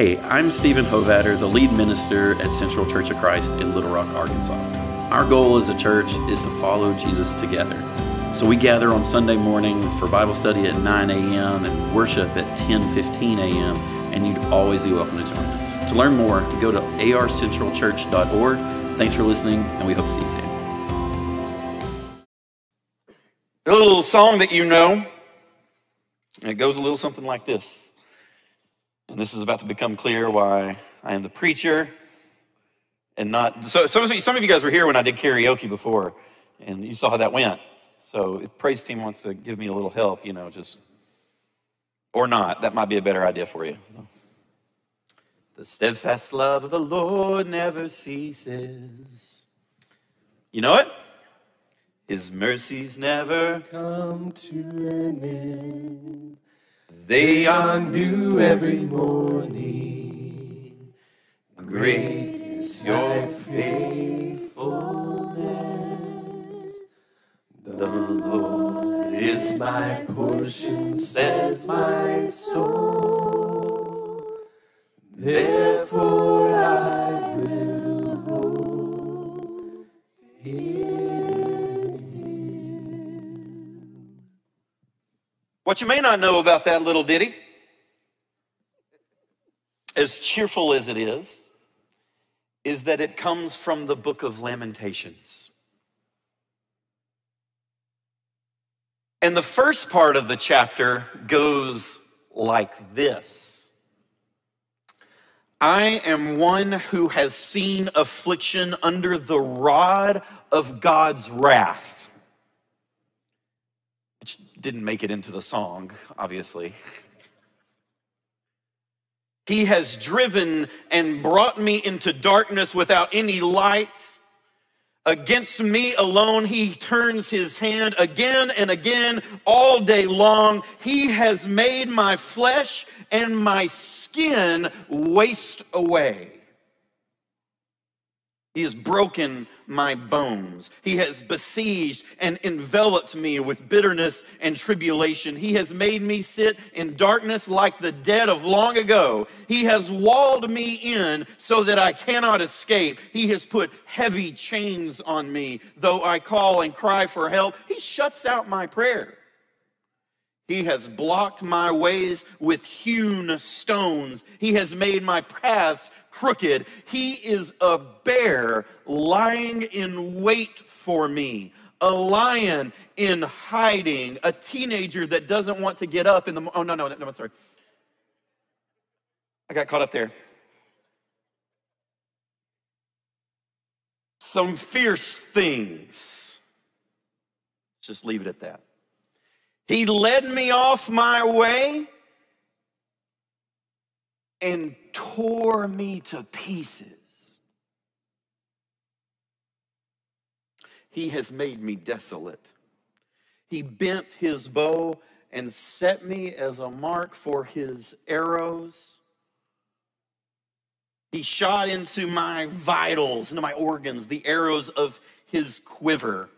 Hey, I'm Stephen Hovatter, the lead minister at Central Church of Christ in Little Rock, Arkansas. Our goal as a church is to follow Jesus together. So we gather on Sunday mornings for Bible study at 9 a.m. and worship at 10:15 a.m. and you'd always be welcome to join us. To learn more, go to arcentralchurch.org. Thanks for listening, and we hope to see you soon. A little song that you know, and it goes a little something like this. And this is about to become clear why I am the preacher and not. So, some of, you, some of you guys were here when I did karaoke before, and you saw how that went. So, if praise team wants to give me a little help, you know, just or not, that might be a better idea for you. So. The steadfast love of the Lord never ceases. You know it? His mercies never come to an end. They are new every morning. Great is your faithfulness. The Lord is my portion, says my soul. Therefore What you may not know about that little ditty, as cheerful as it is, is that it comes from the book of Lamentations. And the first part of the chapter goes like this I am one who has seen affliction under the rod of God's wrath didn't make it into the song, obviously. He has driven and brought me into darkness without any light. Against me alone, he turns his hand again and again all day long. He has made my flesh and my skin waste away. He has broken my bones. He has besieged and enveloped me with bitterness and tribulation. He has made me sit in darkness like the dead of long ago. He has walled me in so that I cannot escape. He has put heavy chains on me. Though I call and cry for help, he shuts out my prayer. He has blocked my ways with hewn stones. He has made my paths crooked. He is a bear lying in wait for me, a lion in hiding, a teenager that doesn't want to get up in the. Oh, no, no, no, I'm sorry. I got caught up there. Some fierce things. Just leave it at that. He led me off my way and tore me to pieces. He has made me desolate. He bent his bow and set me as a mark for his arrows. He shot into my vitals, into my organs, the arrows of his quiver.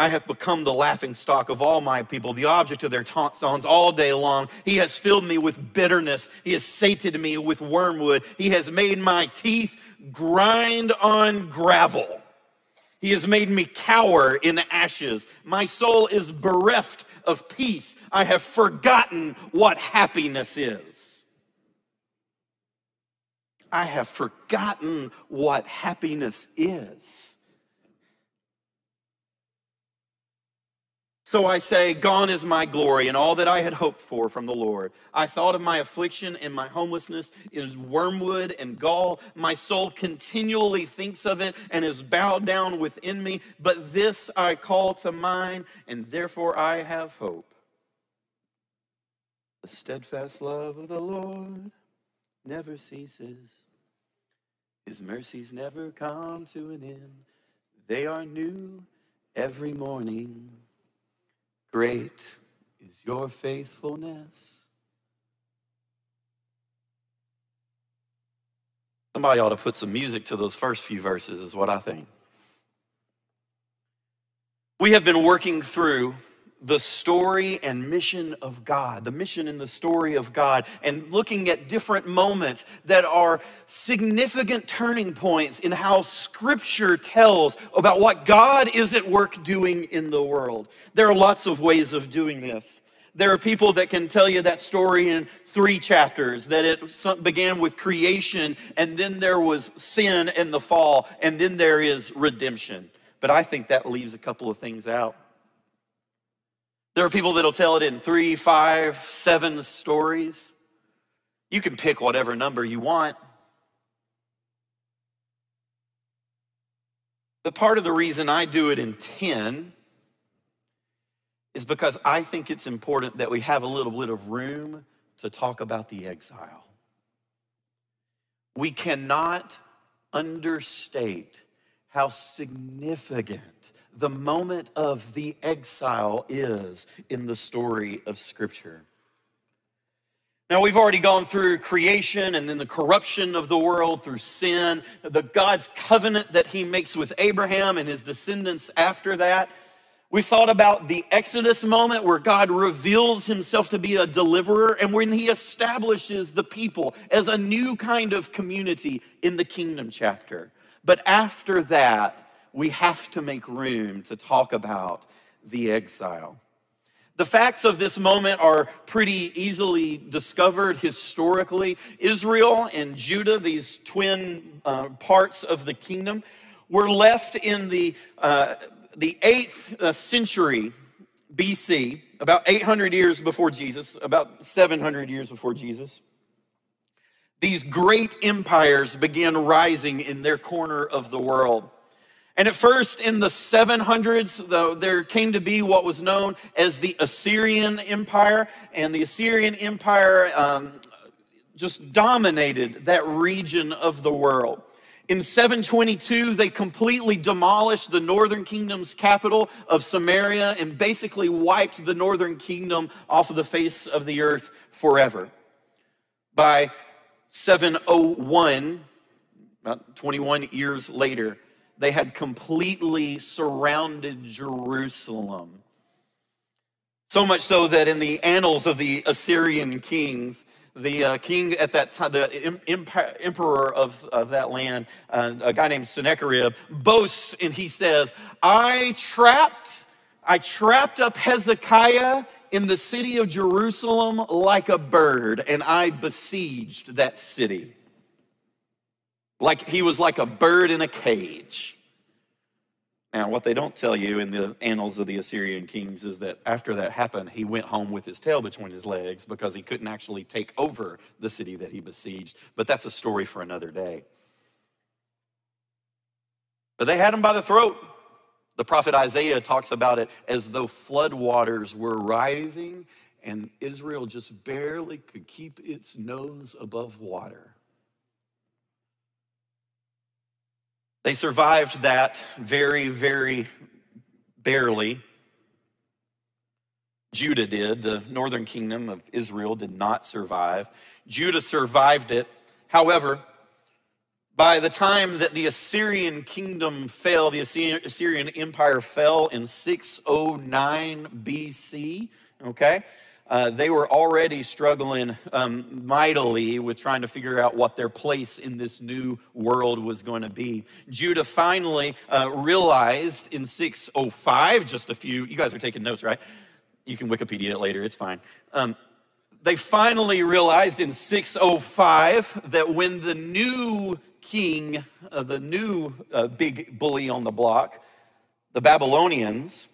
I have become the laughing stock of all my people, the object of their taunt songs all day long. He has filled me with bitterness. He has sated me with wormwood. He has made my teeth grind on gravel. He has made me cower in ashes. My soul is bereft of peace. I have forgotten what happiness is. I have forgotten what happiness is. So I say, Gone is my glory and all that I had hoped for from the Lord. I thought of my affliction and my homelessness is wormwood and gall. My soul continually thinks of it and is bowed down within me. But this I call to mind, and therefore I have hope. The steadfast love of the Lord never ceases, His mercies never come to an end. They are new every morning. Great is your faithfulness. Somebody ought to put some music to those first few verses, is what I think. We have been working through the story and mission of God, the mission and the story of God, and looking at different moments that are significant turning points in how Scripture tells about what God is at work doing in the world. There are lots of ways of doing this. There are people that can tell you that story in three chapters that it began with creation, and then there was sin and the fall, and then there is redemption. But I think that leaves a couple of things out. There are people that'll tell it in three, five, seven stories. You can pick whatever number you want. But part of the reason I do it in 10 is because I think it's important that we have a little bit of room to talk about the exile. We cannot understate how significant the moment of the exile is in the story of Scripture. Now, we've already gone through creation and then the corruption of the world through sin, the God's covenant that he makes with Abraham and his descendants after that. We thought about the Exodus moment where God reveals himself to be a deliverer and when he establishes the people as a new kind of community in the kingdom chapter. But after that, we have to make room to talk about the exile. The facts of this moment are pretty easily discovered historically. Israel and Judah, these twin uh, parts of the kingdom, were left in the uh, the 8th uh, century BC, about 800 years before Jesus, about 700 years before Jesus, these great empires began rising in their corner of the world. And at first, in the 700s, though, there came to be what was known as the Assyrian Empire. And the Assyrian Empire um, just dominated that region of the world. In 722, they completely demolished the northern kingdom's capital of Samaria and basically wiped the northern kingdom off of the face of the earth forever. By 701, about 21 years later, they had completely surrounded Jerusalem. So much so that in the annals of the Assyrian kings, the uh, king at that time, the emperor of, of that land, uh, a guy named Sennacherib, boasts and he says, I trapped, I trapped up Hezekiah in the city of Jerusalem like a bird, and I besieged that city. Like he was like a bird in a cage. Now, what they don't tell you in the annals of the Assyrian kings is that after that happened, he went home with his tail between his legs because he couldn't actually take over the city that he besieged. But that's a story for another day. But they had him by the throat. The prophet Isaiah talks about it as though floodwaters were rising and Israel just barely could keep its nose above water. They survived that very, very barely. Judah did. The northern kingdom of Israel did not survive. Judah survived it. However, by the time that the Assyrian kingdom fell, the Assyrian empire fell in 609 BC, okay? Uh, they were already struggling um, mightily with trying to figure out what their place in this new world was going to be. Judah finally uh, realized in 605, just a few, you guys are taking notes, right? You can Wikipedia it later, it's fine. Um, they finally realized in 605 that when the new king, uh, the new uh, big bully on the block, the Babylonians,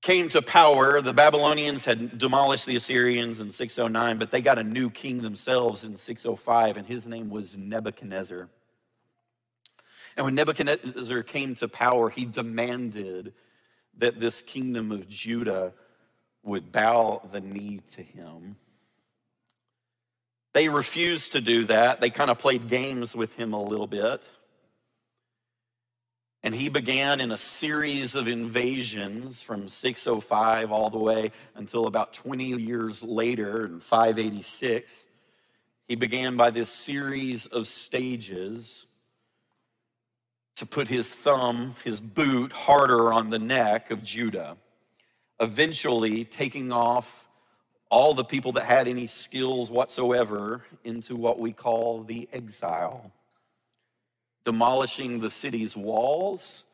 came to power. The Babylonians had demolished the Assyrians in 609, but they got a new king themselves in 605, and his name was Nebuchadnezzar. And when Nebuchadnezzar came to power, he demanded that this kingdom of Judah would bow the knee to him. They refused to do that. They kind of played games with him a little bit. And he began in a series of invasions from 605 all the way until about 20 years later in 586. He began by this series of stages to put his thumb, his boot, harder on the neck of Judah, eventually taking off all the people that had any skills whatsoever into what we call the exile, demolishing the city's walls,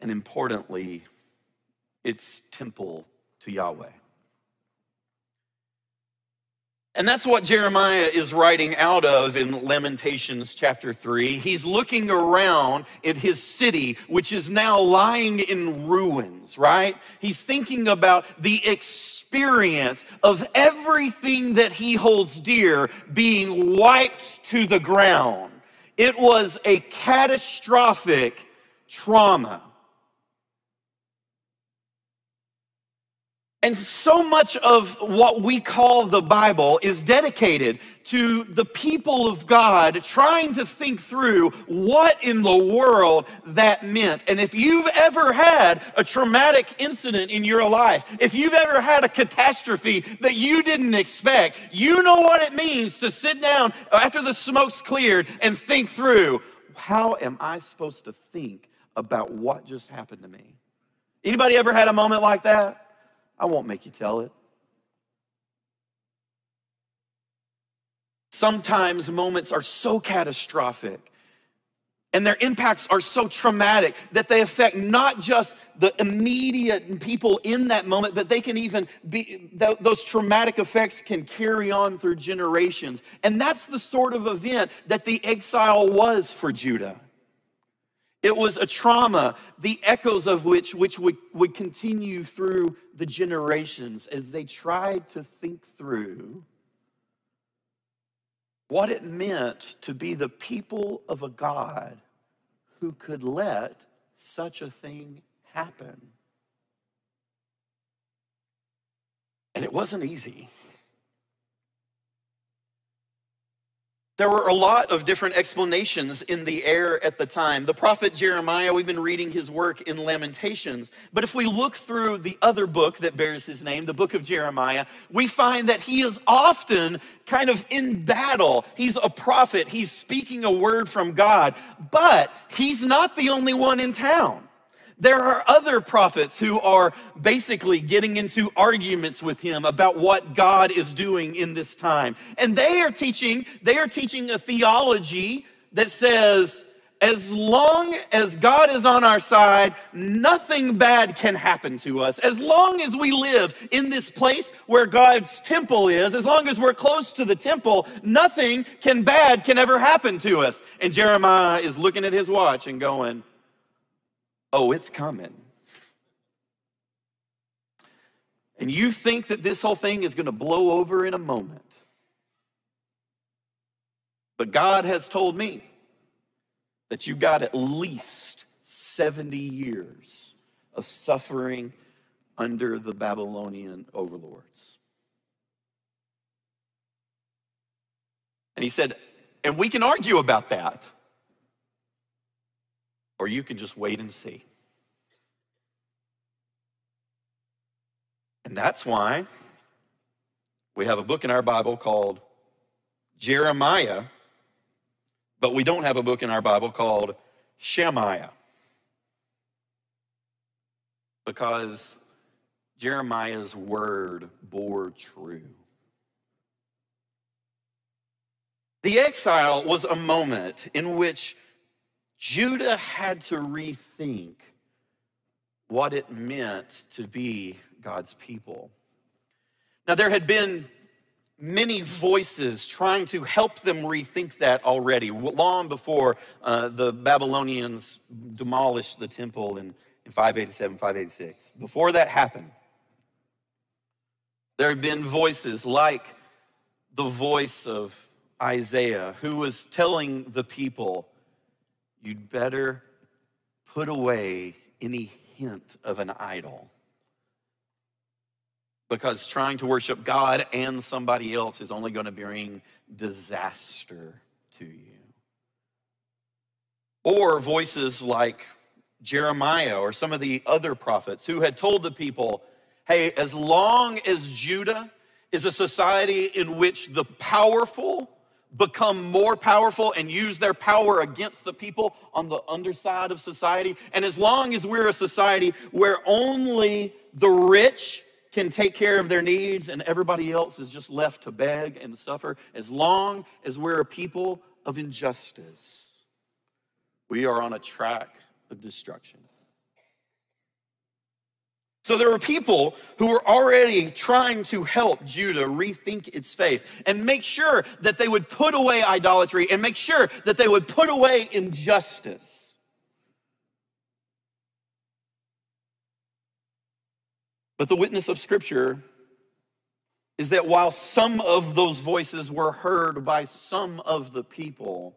and importantly, its temple to Yahweh. And that's what Jeremiah is writing out of in Lamentations chapter 3. He's looking around at his city, which is now lying in ruins, right? He's thinking about the experience of everything that he holds dear being wiped to the ground. It was a catastrophic trauma. And so much of what we call the Bible is dedicated to the people of God trying to think through what in the world that meant. And if you've ever had a traumatic incident in your life, if you've ever had a catastrophe that you didn't expect, you know what it means to sit down after the smoke's cleared and think through how am I supposed to think about what just happened to me? Anybody ever had a moment like that? I won't make you tell it. Sometimes moments are so catastrophic and their impacts are so traumatic that they affect not just the immediate people in that moment, but they can even be, those traumatic effects can carry on through generations. And that's the sort of event that the exile was for Judah. It was a trauma, the echoes of which, which would, would continue through the generations as they tried to think through what it meant to be the people of a God who could let such a thing happen. And it wasn't easy. There were a lot of different explanations in the air at the time. The prophet Jeremiah, we've been reading his work in Lamentations. But if we look through the other book that bears his name, the book of Jeremiah, we find that he is often kind of in battle. He's a prophet, he's speaking a word from God, but he's not the only one in town. There are other prophets who are basically getting into arguments with him about what God is doing in this time. And they are teaching, they are teaching a theology that says, as long as God is on our side, nothing bad can happen to us. As long as we live in this place where God's temple is, as long as we're close to the temple, nothing can bad can ever happen to us. And Jeremiah is looking at his watch and going, oh, it's coming. And you think that this whole thing is going to blow over in a moment. But God has told me that you've got at least 70 years of suffering under the Babylonian overlords. And he said, and we can argue about that or you can just wait and see. And that's why we have a book in our Bible called Jeremiah, but we don't have a book in our Bible called Shemaiah. Because Jeremiah's word bore true. The exile was a moment in which Judah had to rethink what it meant to be God's people. Now, there had been many voices trying to help them rethink that already, long before uh, the Babylonians demolished the temple in, in 587, 586. Before that happened, there had been voices like the voice of Isaiah, who was telling the people, you'd better put away any hint of an idol. Because trying to worship God and somebody else is only going to bring disaster to you. Or voices like Jeremiah or some of the other prophets who had told the people, hey, as long as Judah is a society in which the powerful become more powerful and use their power against the people on the underside of society. And as long as we're a society where only the rich can take care of their needs and everybody else is just left to beg and suffer, as long as we're a people of injustice, we are on a track of destruction. So there were people who were already trying to help Judah rethink its faith and make sure that they would put away idolatry and make sure that they would put away injustice. But the witness of Scripture is that while some of those voices were heard by some of the people,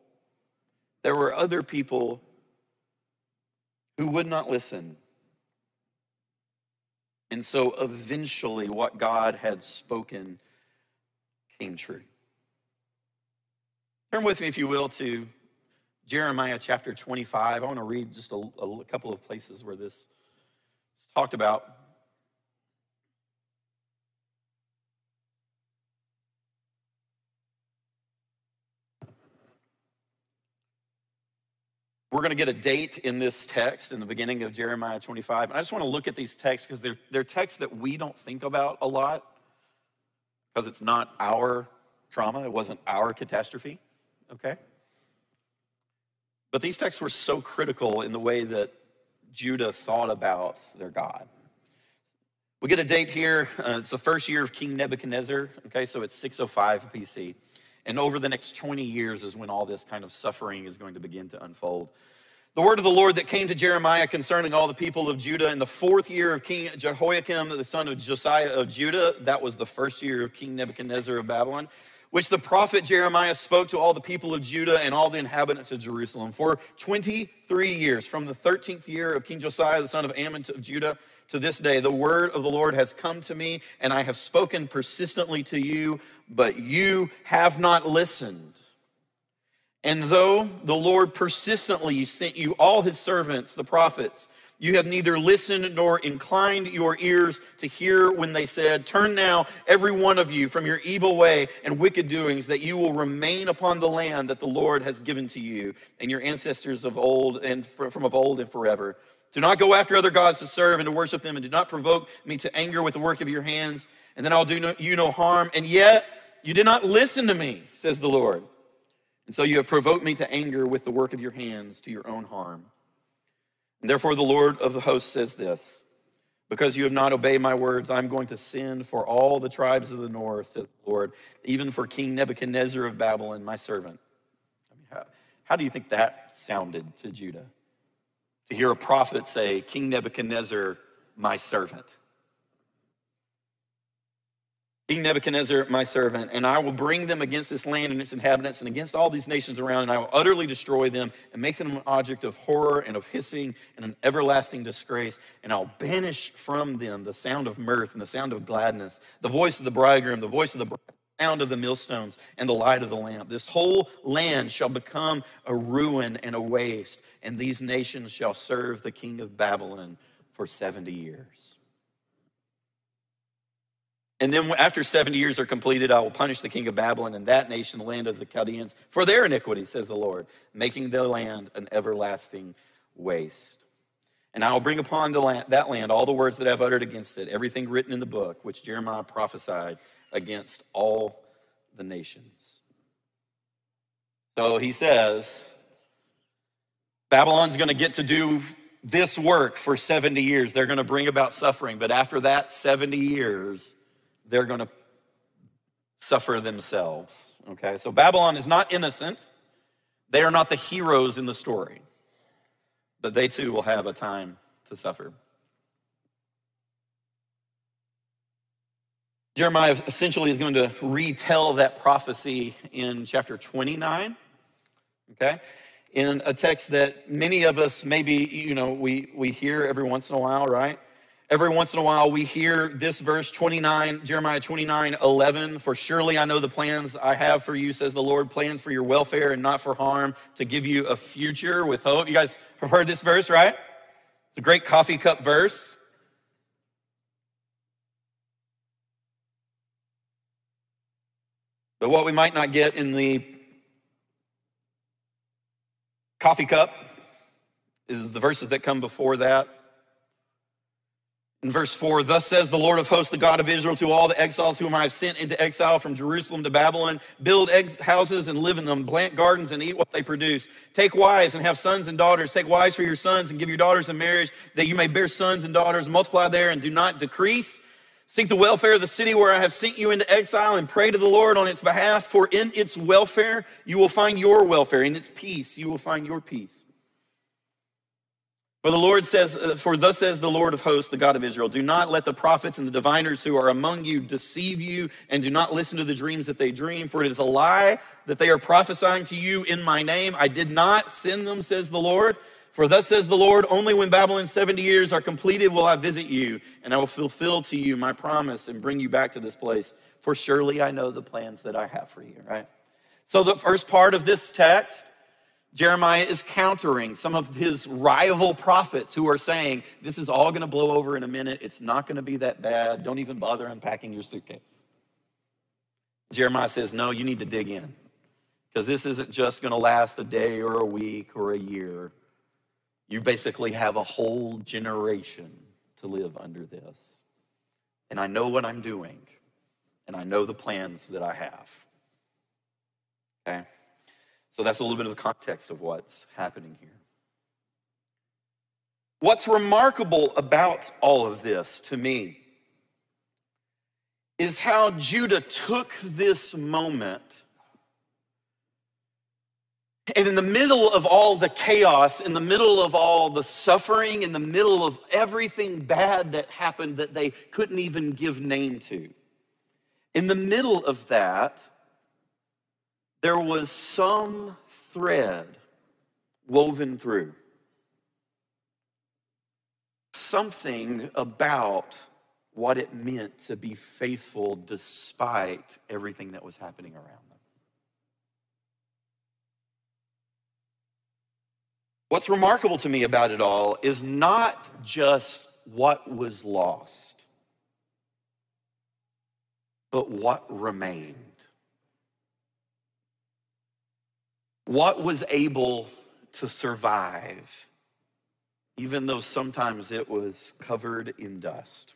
there were other people who would not listen and so eventually, what God had spoken came true. Turn with me, if you will, to Jeremiah chapter 25. I want to read just a, a couple of places where this is talked about. We're going to get a date in this text in the beginning of Jeremiah 25. And I just want to look at these texts because they're, they're texts that we don't think about a lot because it's not our trauma, it wasn't our catastrophe, okay? But these texts were so critical in the way that Judah thought about their God. We get a date here. Uh, it's the first year of King Nebuchadnezzar, okay, so it's 605 BC. And over the next 20 years is when all this kind of suffering is going to begin to unfold. The word of the Lord that came to Jeremiah concerning all the people of Judah in the fourth year of King Jehoiakim, the son of Josiah of Judah, that was the first year of King Nebuchadnezzar of Babylon, which the prophet Jeremiah spoke to all the people of Judah and all the inhabitants of Jerusalem. For 23 years, from the 13th year of King Josiah, the son of Amon of Judah, to this day, the word of the Lord has come to me, and I have spoken persistently to you, but you have not listened. And though the Lord persistently sent you all his servants, the prophets, you have neither listened nor inclined your ears to hear when they said, Turn now, every one of you, from your evil way and wicked doings, that you will remain upon the land that the Lord has given to you and your ancestors of old and from of old and forever. Do not go after other gods to serve and to worship them, and do not provoke me to anger with the work of your hands, and then I'll do no, you no harm. And yet you did not listen to me, says the Lord. And so you have provoked me to anger with the work of your hands to your own harm. And therefore, the Lord of the hosts says this Because you have not obeyed my words, I'm going to send for all the tribes of the north, says the Lord, even for King Nebuchadnezzar of Babylon, my servant. I mean, how, how do you think that sounded to Judah? To hear a prophet say, King Nebuchadnezzar, my servant. King Nebuchadnezzar, my servant, and I will bring them against this land and its inhabitants and against all these nations around, and I will utterly destroy them and make them an object of horror and of hissing and an everlasting disgrace. And I'll banish from them the sound of mirth and the sound of gladness, the voice of the bridegroom, the voice of the sound of the millstones and the light of the lamp. This whole land shall become a ruin and a waste, and these nations shall serve the king of Babylon for 70 years. And then after 70 years are completed, I will punish the king of Babylon and that nation, the land of the Chaldeans, for their iniquity, says the Lord, making the land an everlasting waste. And I will bring upon the land, that land all the words that I have uttered against it, everything written in the book which Jeremiah prophesied against all the nations. So he says, Babylon's going to get to do this work for 70 years. They're going to bring about suffering, but after that 70 years, they're going to suffer themselves. Okay, so Babylon is not innocent. They are not the heroes in the story, but they too will have a time to suffer. Jeremiah essentially is going to retell that prophecy in chapter 29, okay? In a text that many of us maybe, you know, we, we hear every once in a while, right? Every once in a while we hear this verse 29, Jeremiah 29, 11, for surely I know the plans I have for you, says the Lord, plans for your welfare and not for harm, to give you a future with hope. You guys have heard this verse, right? It's a great coffee cup verse. But what we might not get in the coffee cup is the verses that come before that. In verse 4, thus says the Lord of hosts, the God of Israel, to all the exiles whom I have sent into exile from Jerusalem to Babylon build houses and live in them, plant gardens and eat what they produce. Take wives and have sons and daughters. Take wives for your sons and give your daughters in marriage, that you may bear sons and daughters. Multiply there and do not decrease, Seek the welfare of the city where I have sent you into exile and pray to the Lord on its behalf, for in its welfare you will find your welfare, in its peace you will find your peace. For the Lord says, uh, For thus says the Lord of hosts, the God of Israel, do not let the prophets and the diviners who are among you deceive you, and do not listen to the dreams that they dream, for it is a lie that they are prophesying to you in my name. I did not send them, says the Lord. For thus says the Lord, only when Babylon's 70 years are completed will I visit you, and I will fulfill to you my promise and bring you back to this place. For surely I know the plans that I have for you, right? So the first part of this text Jeremiah is countering some of his rival prophets who are saying, This is all going to blow over in a minute. It's not going to be that bad. Don't even bother unpacking your suitcase. Jeremiah says, No, you need to dig in because this isn't just going to last a day or a week or a year. You basically have a whole generation to live under this. And I know what I'm doing, and I know the plans that I have. Okay? So that's a little bit of the context of what's happening here. What's remarkable about all of this to me is how Judah took this moment and in the middle of all the chaos, in the middle of all the suffering, in the middle of everything bad that happened that they couldn't even give name to, in the middle of that, there was some thread woven through. Something about what it meant to be faithful despite everything that was happening around them. What's remarkable to me about it all is not just what was lost, but what remained. What was able to survive, even though sometimes it was covered in dust?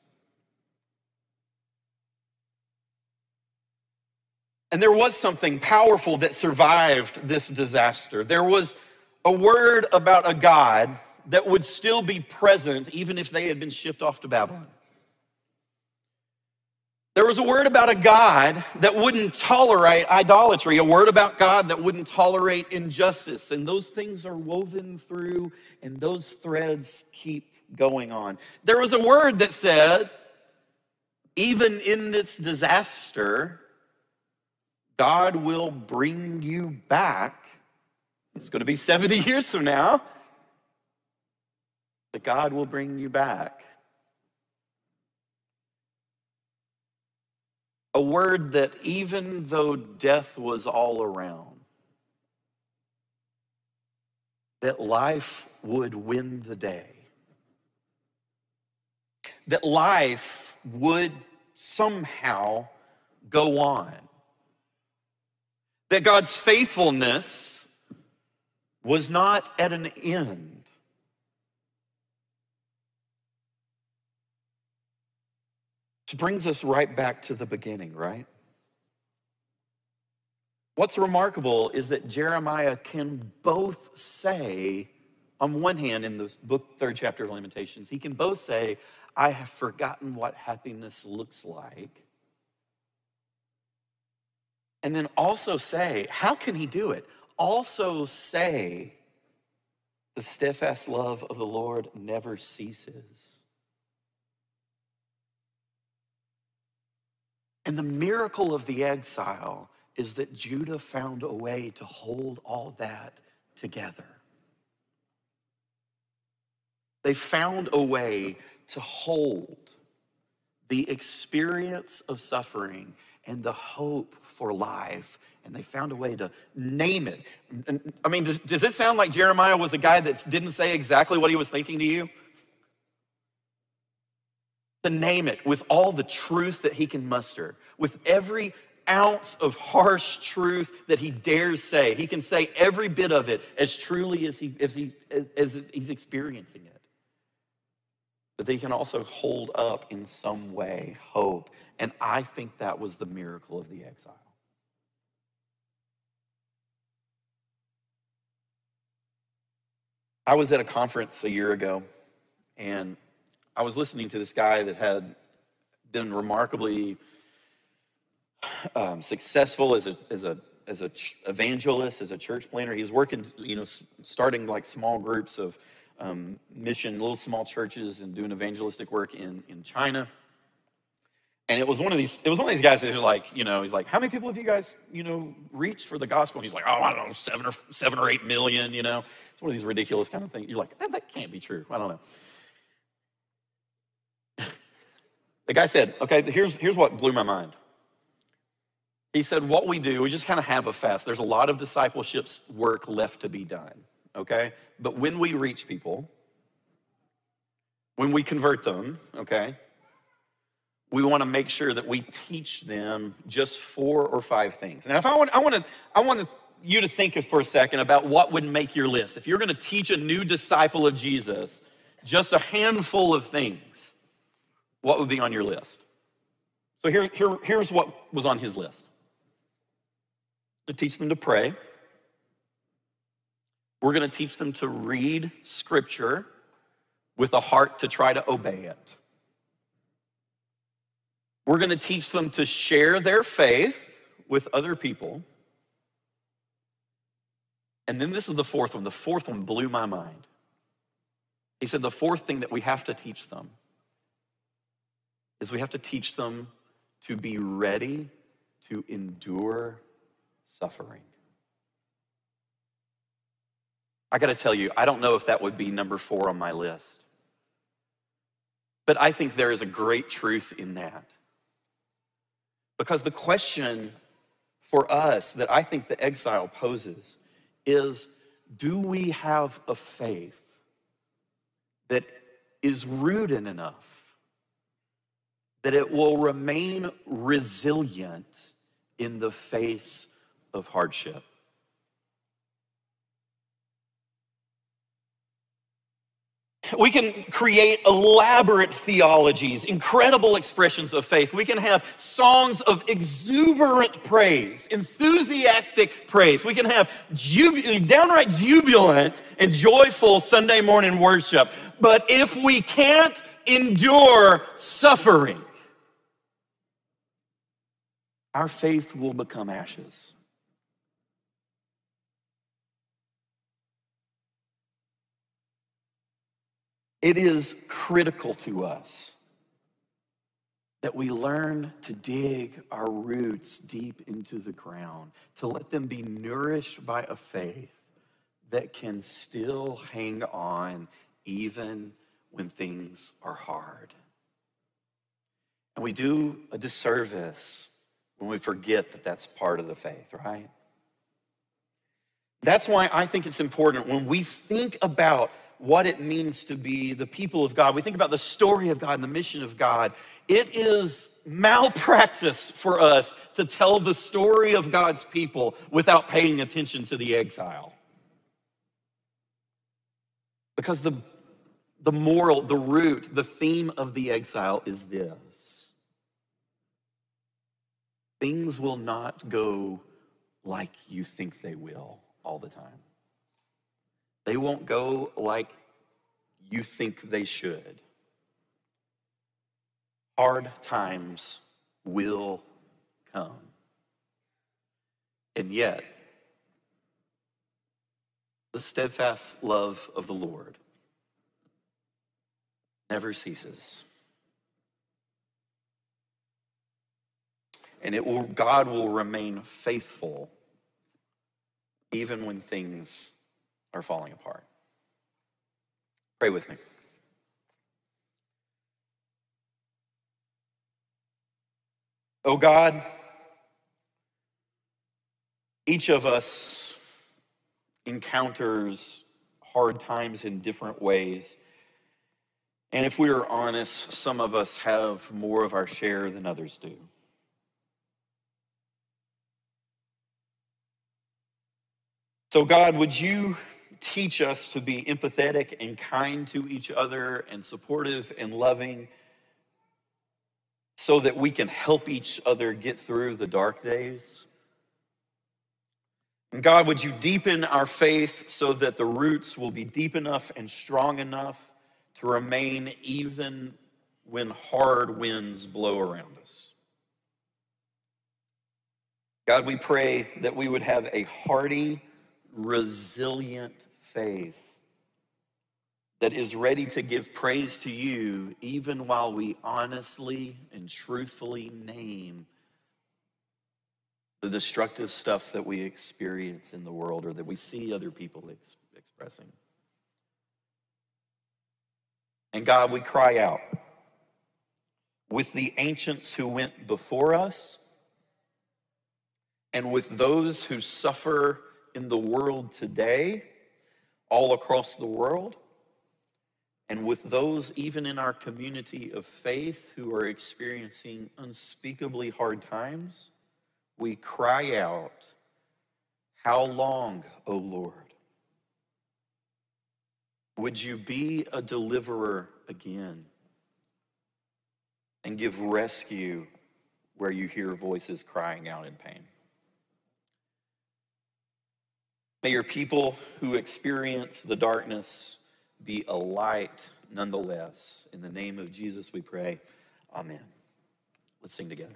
And there was something powerful that survived this disaster. There was a word about a God that would still be present even if they had been shipped off to Babylon. There was a word about a God that wouldn't tolerate idolatry, a word about God that wouldn't tolerate injustice. And those things are woven through, and those threads keep going on. There was a word that said, even in this disaster, God will bring you back. It's going to be 70 years from now, but God will bring you back. A word that even though death was all around, that life would win the day. That life would somehow go on. That God's faithfulness was not at an end. Which brings us right back to the beginning, right? What's remarkable is that Jeremiah can both say, on one hand, in the book, third chapter of Lamentations, he can both say, I have forgotten what happiness looks like. And then also say, how can he do it? Also say, the steadfast love of the Lord never ceases. And the miracle of the exile is that Judah found a way to hold all that together. They found a way to hold the experience of suffering and the hope for life. And they found a way to name it. I mean, does, does it sound like Jeremiah was a guy that didn't say exactly what he was thinking to you? to name it with all the truth that he can muster, with every ounce of harsh truth that he dares say. He can say every bit of it as truly as, he, as, he, as, as he's experiencing it. But they can also hold up in some way hope. And I think that was the miracle of the exile. I was at a conference a year ago, and I was listening to this guy that had been remarkably um, successful as a, as a as a ch- evangelist, as a church planner. He was working, you know, s- starting like small groups of um, mission, little small churches, and doing evangelistic work in in China. And it was one of these. It was one of these guys that was like, you know, he's like, "How many people have you guys, you know, reached for the gospel?" And he's like, "Oh, I don't know, seven or seven or eight million. You know, it's one of these ridiculous kind of things. You're like, that, can't be true. I don't know. the guy said, "Okay, here's here's what blew my mind." He said, What we do, we just kind of have a fast. There's a lot of discipleship work left to be done, okay? But when we reach people, when we convert them, okay, we want to make sure that we teach them just four or five things. Now, if I want, I want to, I want you to think for a second about what would make your list. If you're going to teach a new disciple of Jesus just a handful of things, what would be on your list? So here, here, here's what was on his list to teach them to pray. We're going to teach them to read scripture with a heart to try to obey it. We're going to teach them to share their faith with other people. And then this is the fourth one. The fourth one blew my mind. He said the fourth thing that we have to teach them is we have to teach them to be ready to endure suffering. I got to tell you, I don't know if that would be number four on my list. But I think there is a great truth in that. Because the question for us that I think the exile poses is do we have a faith that is rooted enough that it will remain resilient in the face of hardship. We can create elaborate theologies, incredible expressions of faith. We can have songs of exuberant praise, enthusiastic praise. We can have jub- downright jubilant and joyful Sunday morning worship. But if we can't endure suffering, our faith will become ashes. It is critical to us that we learn to dig our roots deep into the ground, to let them be nourished by a faith that can still hang on even when things are hard. And we do a disservice when we forget that that's part of the faith, right? That's why I think it's important when we think about what it means to be the people of God, we think about the story of God and the mission of God. It is malpractice for us to tell the story of God's people without paying attention to the exile. Because the, the moral, the root, the theme of the exile is this things will not go like you think they will all the time. They won't go like you think they should. Hard times will come. And yet, the steadfast love of the Lord never ceases. And it will, God will remain faithful even when things are falling apart. Pray with me. Oh God, each of us encounters hard times in different ways. And if we are honest, some of us have more of our share than others do. So, God, would you teach us to be empathetic and kind to each other and supportive and loving so that we can help each other get through the dark days? And God, would you deepen our faith so that the roots will be deep enough and strong enough to remain even when hard winds blow around us? God, we pray that we would have a hearty, resilient faith that is ready to give praise to you even while we honestly and truthfully name the destructive stuff that we experience in the world or that we see other people ex- expressing. And God, we cry out with the ancients who went before us and with those who suffer in the world today, all across the world, and with those even in our community of faith who are experiencing unspeakably hard times, we cry out, How long, O Lord? Would you be a deliverer again and give rescue where you hear voices crying out in pain? May your people who experience the darkness be a light nonetheless. In the name of Jesus, we pray. Amen. Let's sing together.